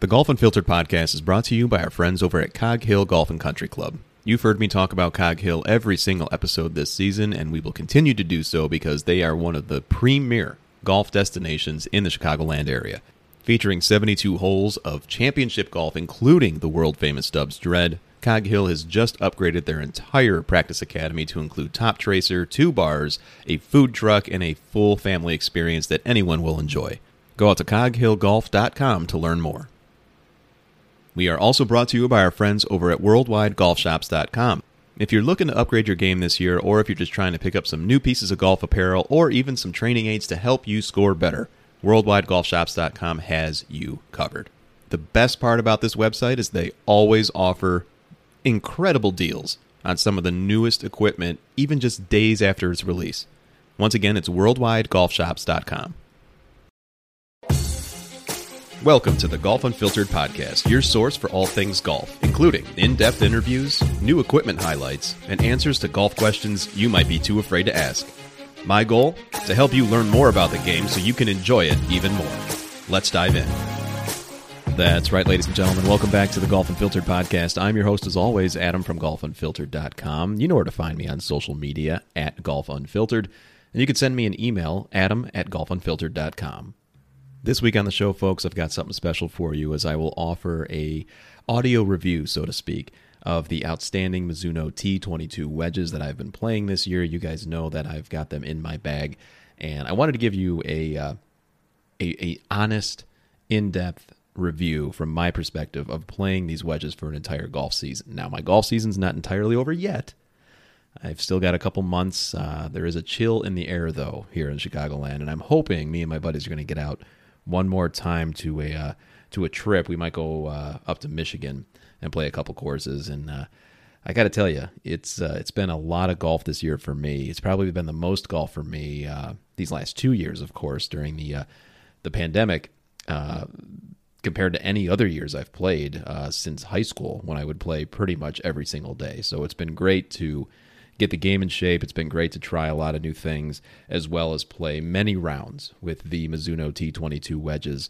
The Golf Unfiltered podcast is brought to you by our friends over at Cog Hill Golf and Country Club. You've heard me talk about Cog Hill every single episode this season, and we will continue to do so because they are one of the premier golf destinations in the Chicagoland area. Featuring 72 holes of championship golf, including the world famous Dubsdread, Cog Hill has just upgraded their entire practice academy to include Toptracer, two bars, a food truck, and a full family experience that anyone will enjoy. Go out to coghillgolf.com to learn more. We are also brought to you by our friends over at worldwidegolfshops.com. If you're looking to upgrade your game this year, or if you're just trying to pick up some new pieces of golf apparel, or even some training aids to help you score better, worldwidegolfshops.com has you covered. The best part about this website is they always offer incredible deals on some of the newest equipment, even just days after its release. Once again, it's worldwidegolfshops.com. Welcome to the Golf Unfiltered podcast, your source for all things golf, including in depth interviews, new equipment highlights, and answers to golf questions you might be too afraid to ask. My goal? To help you learn more about the game so you can enjoy it even more. Let's dive in. That's right, ladies and gentlemen. Welcome back to the Golf Unfiltered podcast. I'm your host, as always, Adam from golfunfiltered.com. You know where to find me on social media at Golf Unfiltered. And you can send me an email, adam at golfunfiltered.com. This week on the show, folks, I've got something special for you as I will offer a audio review, so to speak, of the outstanding Mizuno T22 wedges that I've been playing this year. You guys know that I've got them in my bag, and I wanted to give you a uh, a, a honest, in-depth review from my perspective of playing these wedges for an entire golf season. Now, my golf season's not entirely over yet. I've still got a couple months. Uh, there is a chill in the air, though, here in Chicagoland, and I'm hoping me and my buddies are going to get out one more time to a uh, to a trip. We might go uh, up to Michigan and play a couple courses. And uh, I got to tell you, it's uh, it's been a lot of golf this year for me. It's probably been the most golf for me uh, these last two years, of course, during the uh, the pandemic. compared to any other years I've played since high school, when I would play pretty much every single day. So it's been great to get the game in shape. It's been great to try a lot of new things, as well as play many rounds with the Mizuno T22 wedges.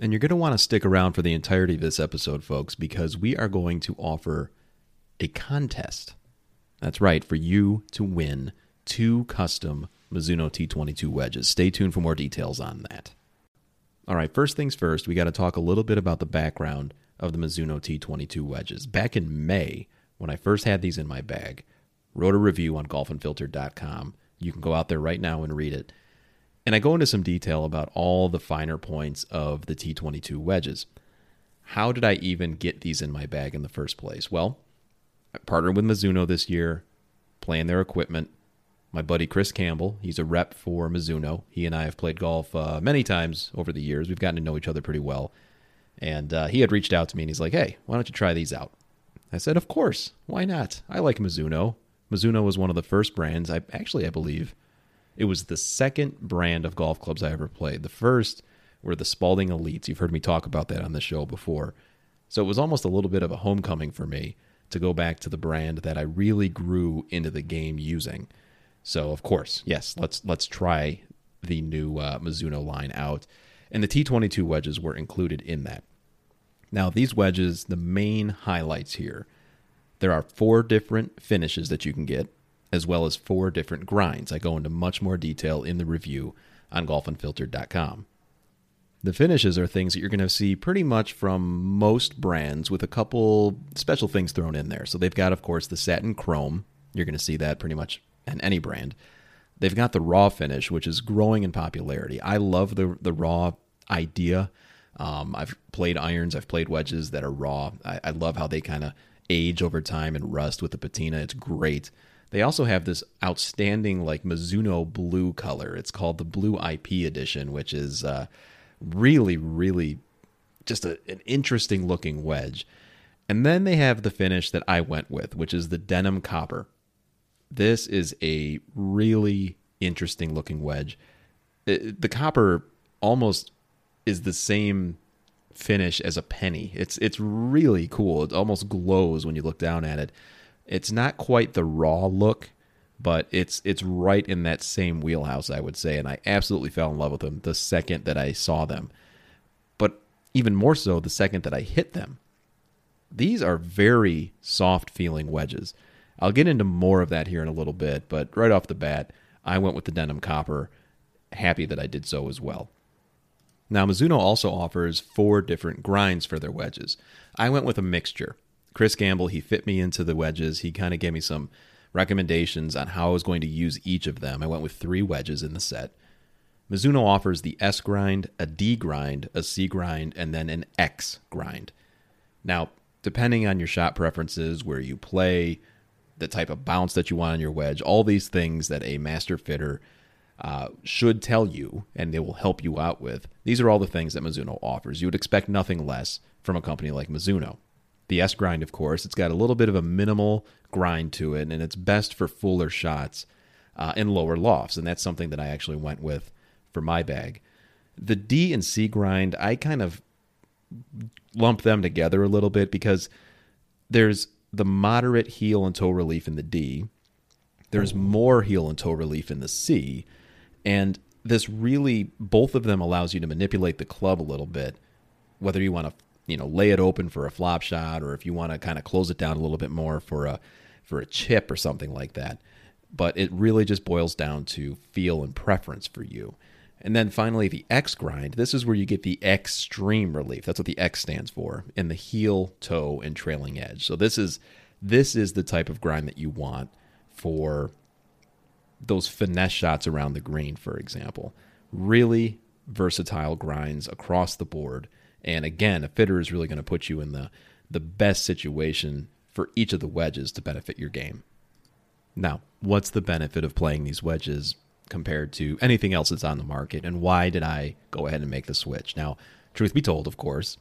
And you're going to want to stick around for the entirety of this episode, folks, because we are going to offer a contest. That's right, for you to win two custom Mizuno T22 wedges. Stay tuned for more details on that. All right, first things first, we got to talk a little bit about the background of the Mizuno T22 wedges. Back in May, when I first had these in my bag, wrote a review on golfunfiltered.com. You can go out there right now and read it. And I go into some detail about all the finer points of the T22 wedges. How did I even get these in my bag in the first place? Well, I partnered with Mizuno this year, playing their equipment. My buddy Chris Campbell, he's a rep for Mizuno. He and I have played golf uh, many times over the years. We've gotten to know each other pretty well. And uh, he had reached out to me and he's like, hey, why don't you try these out? I said, of course. Why not? I like Mizuno. Mizuno was one of the first brands. I actually I believe it was the second brand of golf clubs I ever played. The first were the Spalding Elites. You've heard me talk about that on the show before. So it was almost a little bit of a homecoming for me to go back to the brand that I really grew into the game using. So of course, yes, let's let's try the new uh, Mizuno line out, and the T22 wedges were included in that. Now these wedges, the main highlights here there are four different finishes that you can get, as well as four different grinds. I go into much more detail in the review on golfunfiltered.com. The finishes are things that you're going to see pretty much from most brands with a couple special things thrown in there. So they've got, of course, the satin chrome. You're going to see that pretty much in any brand. They've got the raw finish, which is growing in popularity. I love the the raw idea. Um, I've played irons, I've played wedges that are raw. I, I love how they kind of age over time and rust with the patina. It's great. They also have this outstanding like Mizuno blue color. It's called the Blue IP edition, which is uh, really, really just a, an interesting looking wedge. And then they have the finish that I went with, which is the denim copper. This is a really interesting looking wedge. It, the copper almost is the same finish as a penny. It's it's really cool. It almost glows when you look down at it. It's not quite the raw look, but it's it's right in that same wheelhouse, I would say, and I absolutely fell in love with them the second that I saw them. But even more so the second that I hit them. These are very soft feeling wedges. I'll get into more of that here in a little bit, but right off the bat, I went with the denim copper. Happy that I did so as well. Now, Mizuno also offers four different grinds for their wedges. I went with a mixture. Chris Campbell, he fit me into the wedges. He kind of gave me some recommendations on how I was going to use each of them. I went with three wedges in the set. Mizuno offers the S grind, a D grind, a C grind, and then an X grind. Now, depending on your shot preferences, where you play, the type of bounce that you want on your wedge, all these things that a master fitter uh, should tell you and they will help you out with. These are all the things that Mizuno offers. You would expect nothing less from a company like Mizuno. The S grind, of course, it's got a little bit of a minimal grind to it, and it's best for fuller shots uh, in lower lofts, and that's something that I actually went with for my bag. The D and C grind, I kind of lump them together a little bit because there's the moderate heel and toe relief in the D. There's more heel and toe relief in the C, and this really, both of them allows you to manipulate the club a little bit, whether you want to, you know, lay it open for a flop shot or if you want to kind of close it down a little bit more for a for a chip or something like that. But it really just boils down to feel and preference for you. And then finally, the X grind. This is where you get the extreme relief. That's what the X stands for in the heel, toe, and trailing edge. So this is this is the type of grind that you want for those finesse shots around the green, for example. Really versatile grinds across the board. And again, a fitter is really going to put you in the, the best situation for each of the wedges to benefit your game. Now, what's the benefit of playing these wedges compared to anything else that's on the market? And why did I go ahead and make the switch? Now, truth be told, of course,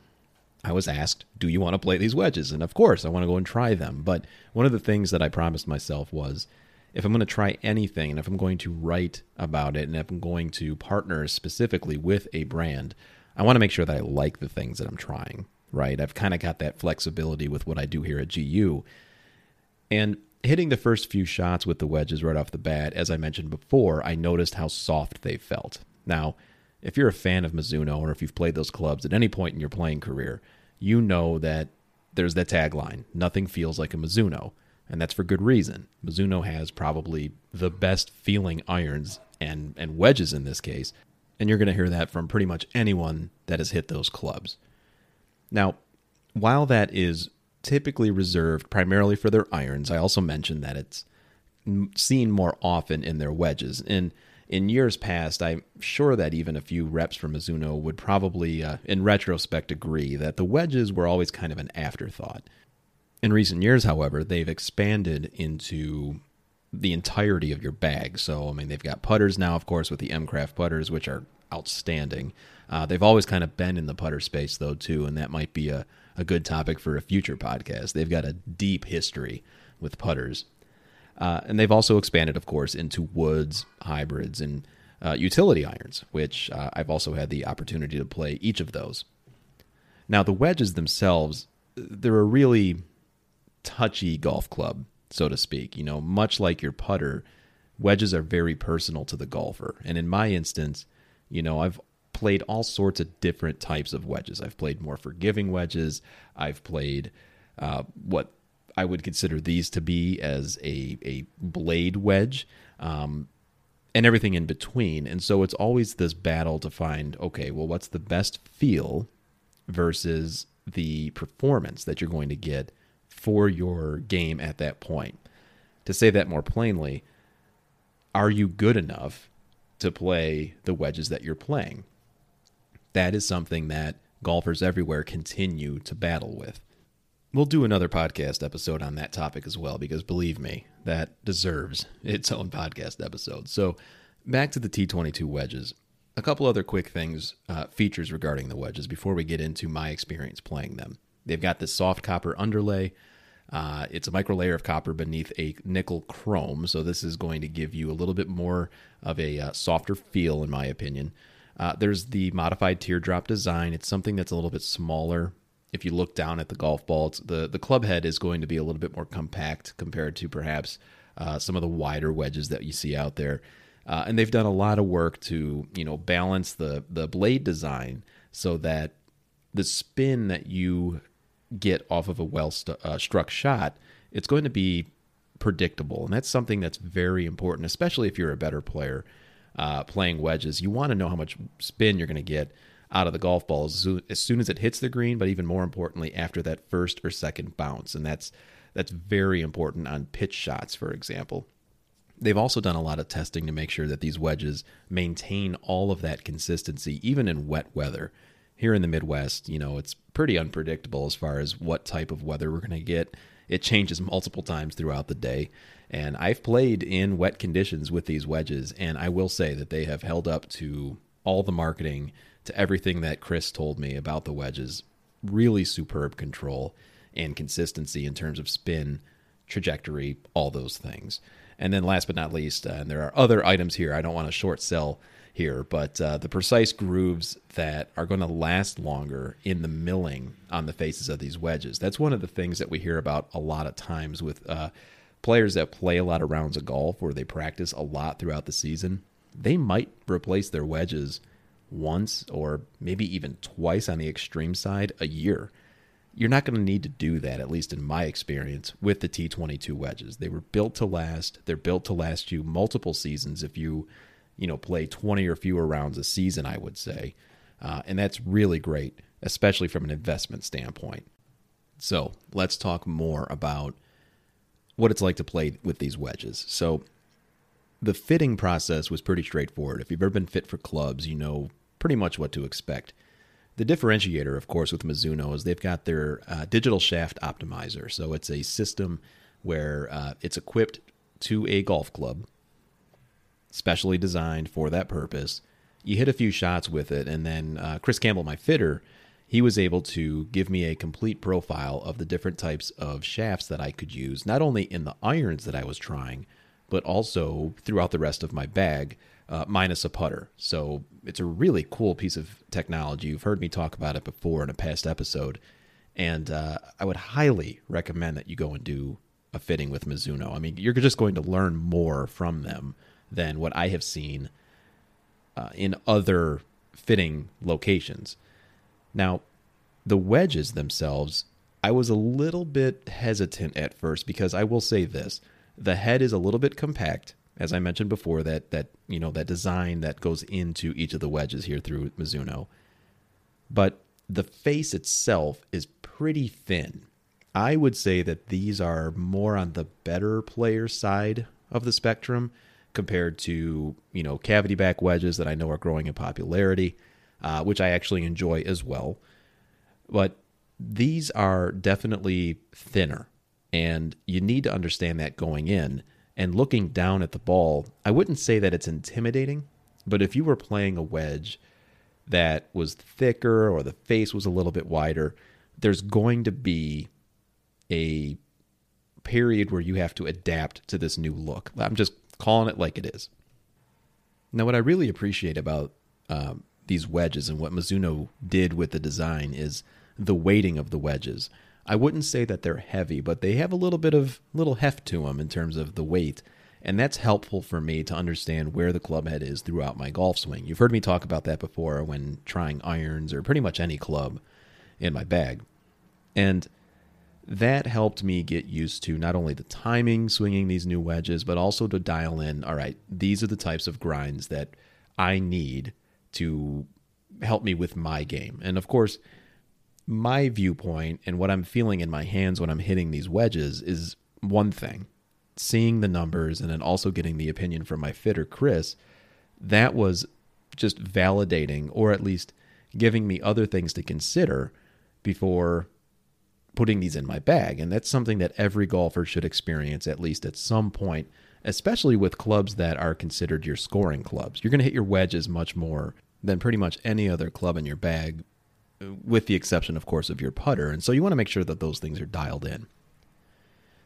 I was asked, Do you want to play these wedges? And of course, I want to go and try them. But one of the things that I promised myself was if I'm going to try anything and if I'm going to write about it and if I'm going to partner specifically with a brand, I want to make sure that I like the things that I'm trying, right? I've kind of got that flexibility with what I do here at GU. And hitting the first few shots with the wedges right off the bat, as I mentioned before, I noticed how soft they felt. Now, if you're a fan of Mizuno or if you've played those clubs at any point in your playing career, you know that there's that tagline nothing feels like a Mizuno and that's for good reason. Mizuno has probably the best feeling irons and, and wedges in this case, and you're going to hear that from pretty much anyone that has hit those clubs. Now, while that is typically reserved primarily for their irons, I also mentioned that it's seen more often in their wedges. And in years past, I'm sure that even a few reps from Mizuno would probably, uh, in retrospect, agree that the wedges were always kind of an afterthought. In recent years, however, they've expanded into the entirety of your bag. So, I mean, they've got putters now, of course, with the M-Craft putters, which are outstanding. Uh, they've always kind of been in the putter space, though, too, and that might be a, a good topic for a future podcast. They've got a deep history with putters. Uh, and they've also expanded, of course, into woods, hybrids, and uh, utility irons, which uh, I've also had the opportunity to play each of those. Now, the wedges themselves, they're a really touchy golf club, so to speak. You know, much like your putter, wedges are very personal to the golfer. And in my instance, you know, I've played all sorts of different types of wedges. I've played more forgiving wedges. I've played uh, what I would consider these to be as a, a blade wedge. Um, and everything in between. And so it's always this battle to find okay, well, what's the best feel versus the performance that you're going to get for your game at that point. To say that more plainly, are you good enough to play the wedges that you're playing? That is something that golfers everywhere continue to battle with. We'll do another podcast episode on that topic as well, because believe me, that deserves its own podcast episode. So, back to the T22 wedges. A couple other quick things, uh, features regarding the wedges before we get into my experience playing them. They've got this soft copper underlay. Uh, it's a micro layer of copper beneath a nickel chrome, so this is going to give you a little bit more of a uh, softer feel, in my opinion. Uh, there's the modified teardrop design. It's something that's a little bit smaller. If you look down at the golf ball, the the club head is going to be a little bit more compact compared to perhaps uh, some of the wider wedges that you see out there. Uh, and they've done a lot of work to you know balance the the blade design so that the spin that you get off of a well st- uh, struck shot, it's going to be predictable, and that's something that's very important, especially if you're a better player uh, playing wedges. You want to know how much spin you're going to get out of the golf ball as soon, as soon as it hits the green, but even more importantly after that first or second bounce, and that's that's very important on pitch shots, for example. They've also done a lot of testing to make sure that these wedges maintain all of that consistency, even in wet weather. Here in the Midwest, you know, it's pretty unpredictable as far as what type of weather we're going to get. It changes multiple times throughout the day. And I've played in wet conditions with these wedges, and I will say that they have held up to all the marketing, to everything that Chris told me about the wedges. Really superb control and consistency in terms of spin, trajectory, all those things. And then last but not least, uh, and there are other items here, I don't want to short sell here, but uh, the precise grooves that are going to last longer in the milling on the faces of these wedges. That's one of the things that we hear about a lot of times with uh, players that play a lot of rounds of golf where they practice a lot throughout the season. They might replace their wedges once or maybe even twice on the extreme side a year you're not going to need to do that, at least in my experience, with the T22 wedges. They were built to last. They're built to last you multiple seasons if you, you know, play 20 or fewer rounds a season, I would say. Uh, and that's really great, especially from an investment standpoint. So let's talk more about what it's like to play with these wedges. So the fitting process was pretty straightforward. If you've ever been fit for clubs, you know pretty much what to expect. The differentiator, of course, with Mizuno is they've got their uh, digital shaft optimizer. So it's a system where uh, it's equipped to a golf club, specially designed for that purpose. You hit a few shots with it, and then uh, Chris Campbell, my fitter, he was able to give me a complete profile of the different types of shafts that I could use, not only in the irons that I was trying, but also throughout the rest of my bag uh, minus a putter. So it's a really cool piece of technology. You've heard me talk about it before in a past episode, and uh, I would highly recommend that you go and do a fitting with Mizuno. I mean, you're just going to learn more from them than what I have seen uh, in other fitting locations. Now, the wedges themselves, I was a little bit hesitant at first because I will say this the head is a little bit compact as I mentioned before, that that you know that design that goes into each of the wedges here through Mizuno. But the face itself is pretty thin. I would say that these are more on the better player side of the spectrum compared to you know cavity back wedges that I know are growing in popularity, uh, which I actually enjoy as well. But these are definitely thinner, and you need to understand that going in and looking down at the ball, I wouldn't say that it's intimidating, but if you were playing a wedge that was thicker or the face was a little bit wider, there's going to be a period where you have to adapt to this new look. I'm just calling it like it is. Now, what I really appreciate about um, these wedges and what Mizuno did with the design is the weighting of the wedges. I wouldn't say that they're heavy, but they have a little bit of little heft to them in terms of the weight. And that's helpful for me to understand where the club head is throughout my golf swing. You've heard me talk about that before when trying irons or pretty much any club in my bag. And that helped me get used to not only the timing swinging these new wedges, but also to dial in all right, these are the types of grinds that I need to help me with my game. And of course, my viewpoint and what I'm feeling in my hands when I'm hitting these wedges is one thing. Seeing the numbers and then also getting the opinion from my fitter, Chris, that was just validating or at least giving me other things to consider before putting these in my bag. And that's something that every golfer should experience at least at some point especially with clubs that are considered your scoring clubs. You're going to hit your wedges much more than pretty much any other club in your bag, with the exception, of course, of your putter. And so you want to make sure that those things are dialed in.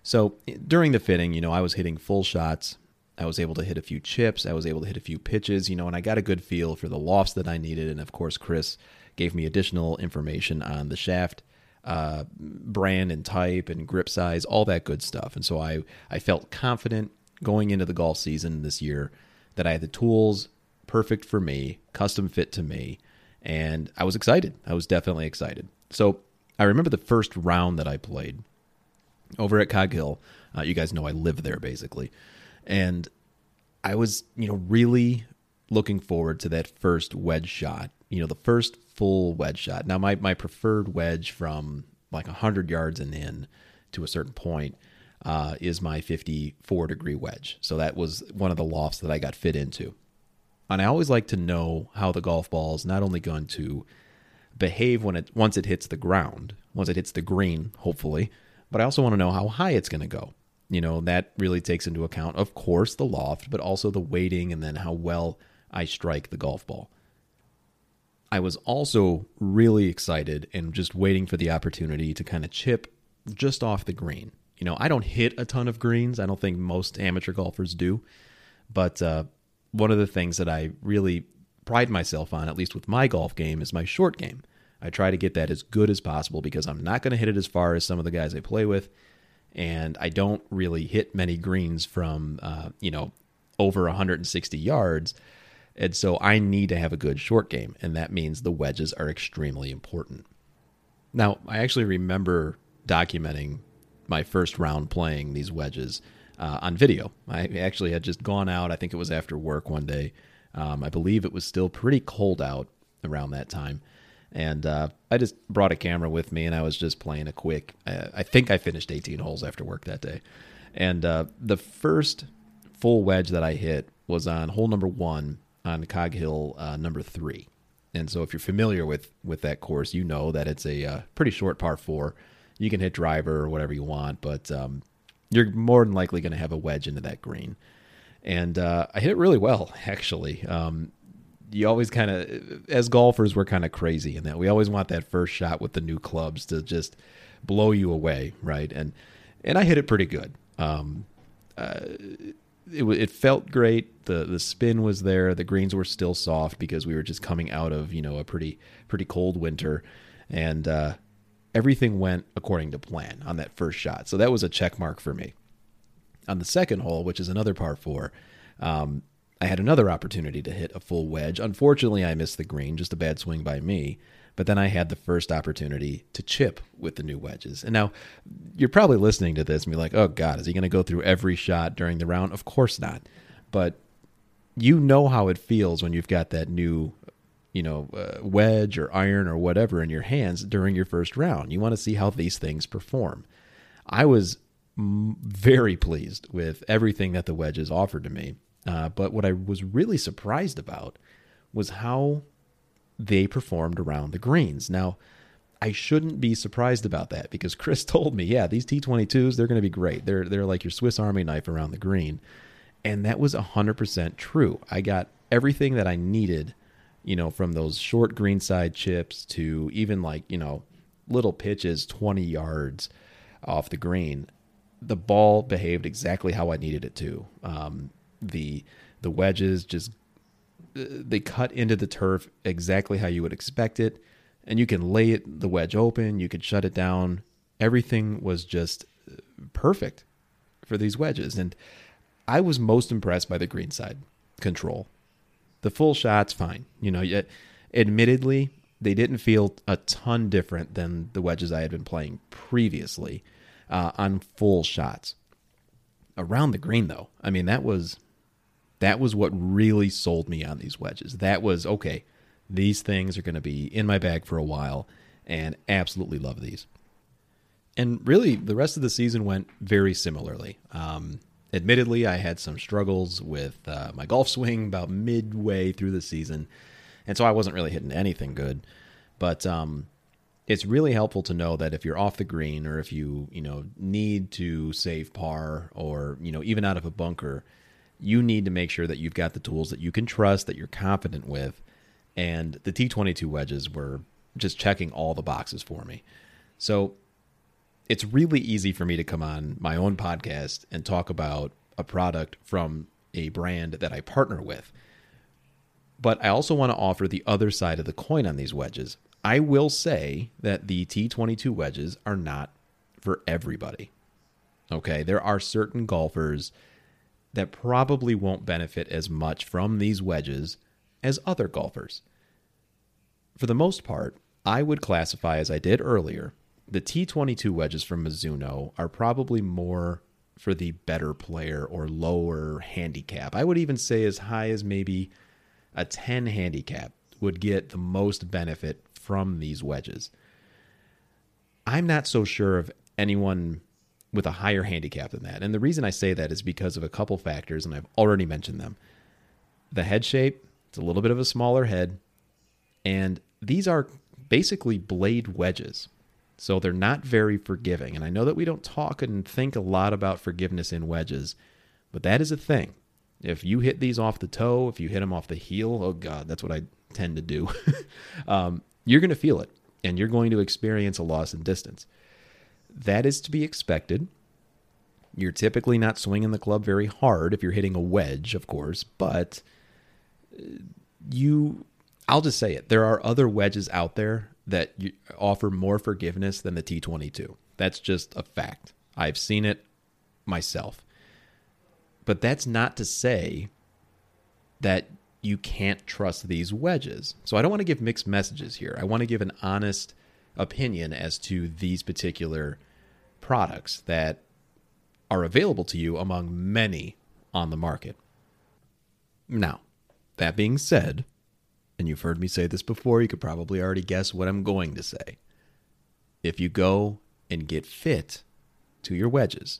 So during the fitting, you know, I was hitting full shots. I was able to hit a few chips. I was able to hit a few pitches, you know, and I got a good feel for the lofts that I needed. And of course, Chris gave me additional information on the shaft uh, brand and type and grip size, all that good stuff. And so I, I felt confident going into the golf season this year that I had the tools perfect for me, custom fit to me, and I was excited. I was definitely excited. So I remember the first round that I played over at Cog Hill. Uh, you guys know I live there basically, and I was you know really looking forward to that first wedge shot. You know, the first full wedge shot. Now my my preferred wedge from like 100 yards and in to a certain point uh, is my 54 degree wedge. So that was one of the lofts that I got fit into. And I always like to know how the golf ball is not only going to behave when it once it hits the ground, once it hits the green, hopefully, but I also want to know how high it's going to go. You know, that really takes into account, of course, the loft, but also the weighting and then how well I strike the golf ball. I was also really excited and just waiting for the opportunity to kind of chip just off the green. You know, I don't hit a ton of greens. I don't think most amateur golfers do. But uh, one of the things that I really pride myself on, at least with my golf game, is my short game. I try to get that as good as possible because I'm not going to hit it as far as some of the guys I play with. And I don't really hit many greens from, uh, you know, over 160 yards. And so I need to have a good short game. And that means the wedges are extremely important. Now, I actually remember documenting my first round playing these wedges uh, on video. I actually had just gone out. I think it was after work one day. Um, I believe it was still pretty cold out around that time. And uh, I just brought a camera with me and I was just playing a quick. Uh, I think I finished 18 holes after work that day. And uh, the first full wedge that I hit was on hole number one on Cog Hill uh, number three. And so if you're familiar with, with that course, you know that it's a uh, pretty short par four you can hit driver or whatever you want, but um, you're more than likely going to have a wedge into that green. And uh, I hit it really well, actually. Um, you always kind of, as golfers, we're kind of crazy in that we always want that first shot with the new clubs to just blow you away, right? And and I hit it pretty good. Um, uh, it it felt great. the The spin was there. The greens were still soft because we were just coming out of you know a pretty pretty cold winter, and uh, everything went according to plan on that first shot. So that was a check mark for me. On the second hole, which is another par four, um, I had another opportunity to hit a full wedge. Unfortunately, I missed the green, just a bad swing by me. But then I had the first opportunity to chip with the new wedges. And now you're probably listening to this and be like, oh God, is he going to go through every shot during the round? Of course not. But you know how it feels when you've got that new you know, uh, wedge or iron or whatever in your hands during your first round. You want to see how these things perform. I was m- very pleased with everything that the wedges offered to me. Uh, but what I was really surprised about was how they performed around the greens. Now, I shouldn't be surprised about that because Chris told me, yeah, these T22s, they're going to be great. They're they're like your Swiss Army knife around the green. And that was 100% true. I got everything that I needed you know, from those short greenside chips to even like, you know, little pitches 20 yards off the green, the ball behaved exactly how I needed it to. Um, the the wedges just they cut into the turf exactly how you would expect it, and you can lay it the wedge open, you could shut it down. Everything was just uh, perfect for these wedges, and I was most impressed by the greenside control. The full shots, fine. You know, yet admittedly, they didn't feel a ton different than the wedges I had been playing previously uh, on full shots. Around the green, though, I mean that was that was what really sold me on these wedges. That was okay. These things are going to be in my bag for a while, and absolutely love these. And really, the rest of the season went very similarly. Um, Admittedly, I had some struggles with uh, my golf swing about midway through the season, and so I wasn't really hitting anything good. But um, it's really helpful to know that if you're off the green or if you, you know, need to save par or, you know, even out of a bunker, you need to make sure that you've got the tools that you can trust, that you're confident with. And the T22 wedges were just checking all the boxes for me. So it's really easy for me to come on my own podcast and talk about a product from a brand that I partner with. But I also want to offer the other side of the coin on these wedges. I will say that the T22 wedges are not for everybody. Okay, there are certain golfers that probably won't benefit as much from these wedges as other golfers. For the most part, I would classify, as I did earlier, the T22 wedges from Mizuno are probably more for the better player or lower handicap. I would even say as high as maybe a 10 handicap would get the most benefit from these wedges. I'm not so sure of anyone with a higher handicap than that. And the reason I say that is because of a couple factors, and I've already mentioned them. The head shape, it's a little bit of a smaller head, and these are basically blade wedges. So they're not very forgiving. And I know that we don't talk and think a lot about forgiveness in wedges, but that is a thing. If you hit these off the toe, if you hit them off the heel, oh God, that's what I tend to do. um, you're going to feel it and you're going to experience a loss in distance. That is to be expected. You're typically not swinging the club very hard if you're hitting a wedge, of course, but uh, you, I'll just say it. There are other wedges out there that offer more forgiveness than the T22. That's just a fact. I've seen it myself. But that's not to say that you can't trust these wedges. So I don't want to give mixed messages here. I want to give an honest opinion as to these particular products that are available to you among many on the market. Now, that being said, and you've heard me say this before, you could probably already guess what I'm going to say. If you go and get fit to your wedges,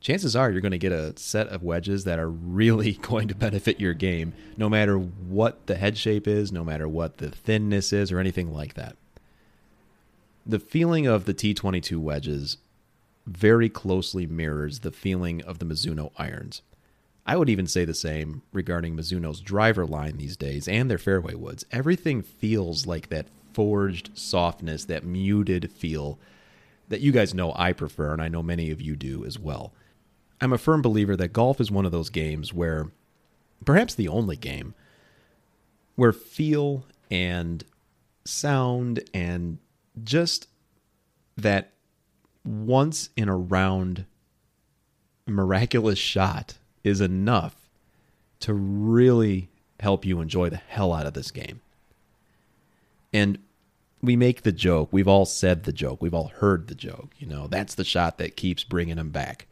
chances are you're going to get a set of wedges that are really going to benefit your game, no matter what the head shape is, no matter what the thinness is, or anything like that. The feeling of the T22 wedges very closely mirrors the feeling of the Mizuno irons. I would even say the same regarding Mizuno's driver line these days and their fairway woods. Everything feels like that forged softness, that muted feel that you guys know I prefer, and I know many of you do as well. I'm a firm believer that golf is one of those games where, perhaps the only game, where feel and sound and just that once in a round miraculous shot is enough to really help you enjoy the hell out of this game. And we make the joke. We've all said the joke. We've all heard the joke. You know, that's the shot that keeps bringing him back.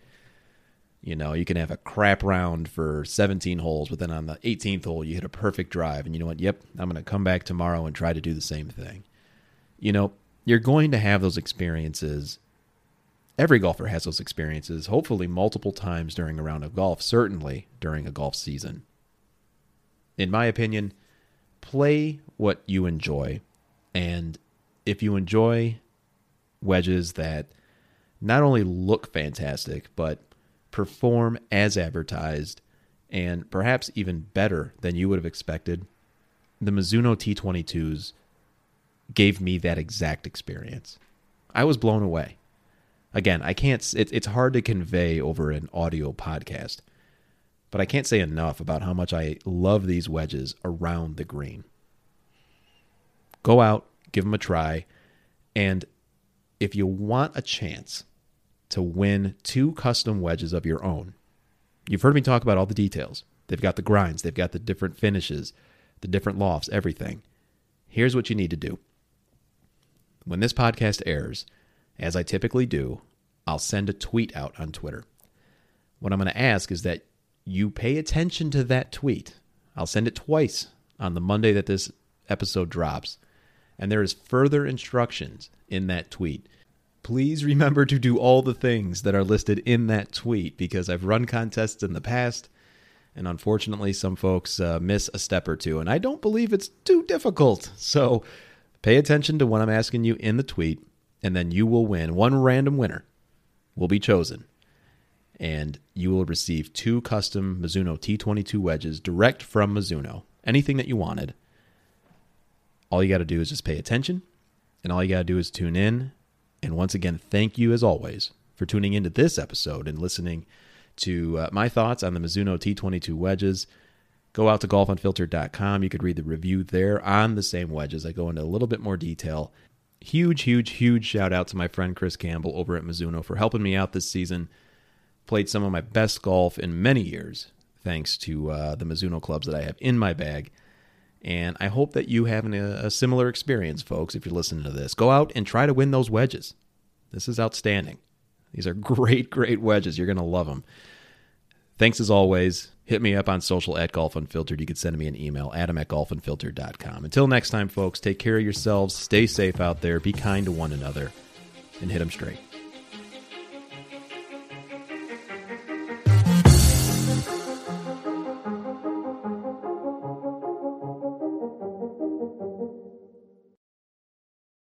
You know, you can have a crap round for 17 holes, but then on the 18th hole, you hit a perfect drive. And you know what? Yep, I'm going to come back tomorrow and try to do the same thing. You know, you're going to have those experiences every golfer has those experiences, hopefully multiple times during a round of golf, certainly during a golf season. In my opinion, play what you enjoy. And if you enjoy wedges that not only look fantastic, but perform as advertised and perhaps even better than you would have expected, the Mizuno T22s gave me that exact experience. I was blown away again, I can't. It, it's hard to convey over an audio podcast, but I can't say enough about how much I love these wedges around the green. Go out, give them a try, and if you want a chance to win two custom wedges of your own, you've heard me talk about all the details. They've got the grinds, they've got the different finishes, the different lofts, everything. Here's what you need to do. When this podcast airs, as I typically do, I'll send a tweet out on Twitter. What I'm going to ask is that you pay attention to that tweet. I'll send it twice on the Monday that this episode drops. And there is further instructions in that tweet. Please remember to do all the things that are listed in that tweet because I've run contests in the past and unfortunately some folks uh, miss a step or two and I don't believe it's too difficult. So Pay attention to what I'm asking you in the tweet, and then you will win. One random winner will be chosen, and you will receive two custom Mizuno T22 wedges direct from Mizuno. Anything that you wanted. All you got to do is just pay attention, and all you got to do is tune in. And once again, thank you as always for tuning into this episode and listening to uh, my thoughts on the Mizuno T22 wedges. Go out to golfunfiltered.com. You could read the review there on the same wedges. I go into a little bit more detail. Huge, huge, huge shout out to my friend Chris Campbell over at Mizuno for helping me out this season. Played some of my best golf in many years thanks to uh, the Mizuno clubs that I have in my bag. And I hope that you have an, a similar experience, folks, if you're listening to this. Go out and try to win those wedges. This is outstanding. These are great, great wedges. You're going to love them. Thanks as always. Hit me up on social at Golf Unfiltered. You can send me an email, adam at golfunfiltered.com. Until next time, folks, take care of yourselves. Stay safe out there. Be kind to one another. And hit them straight.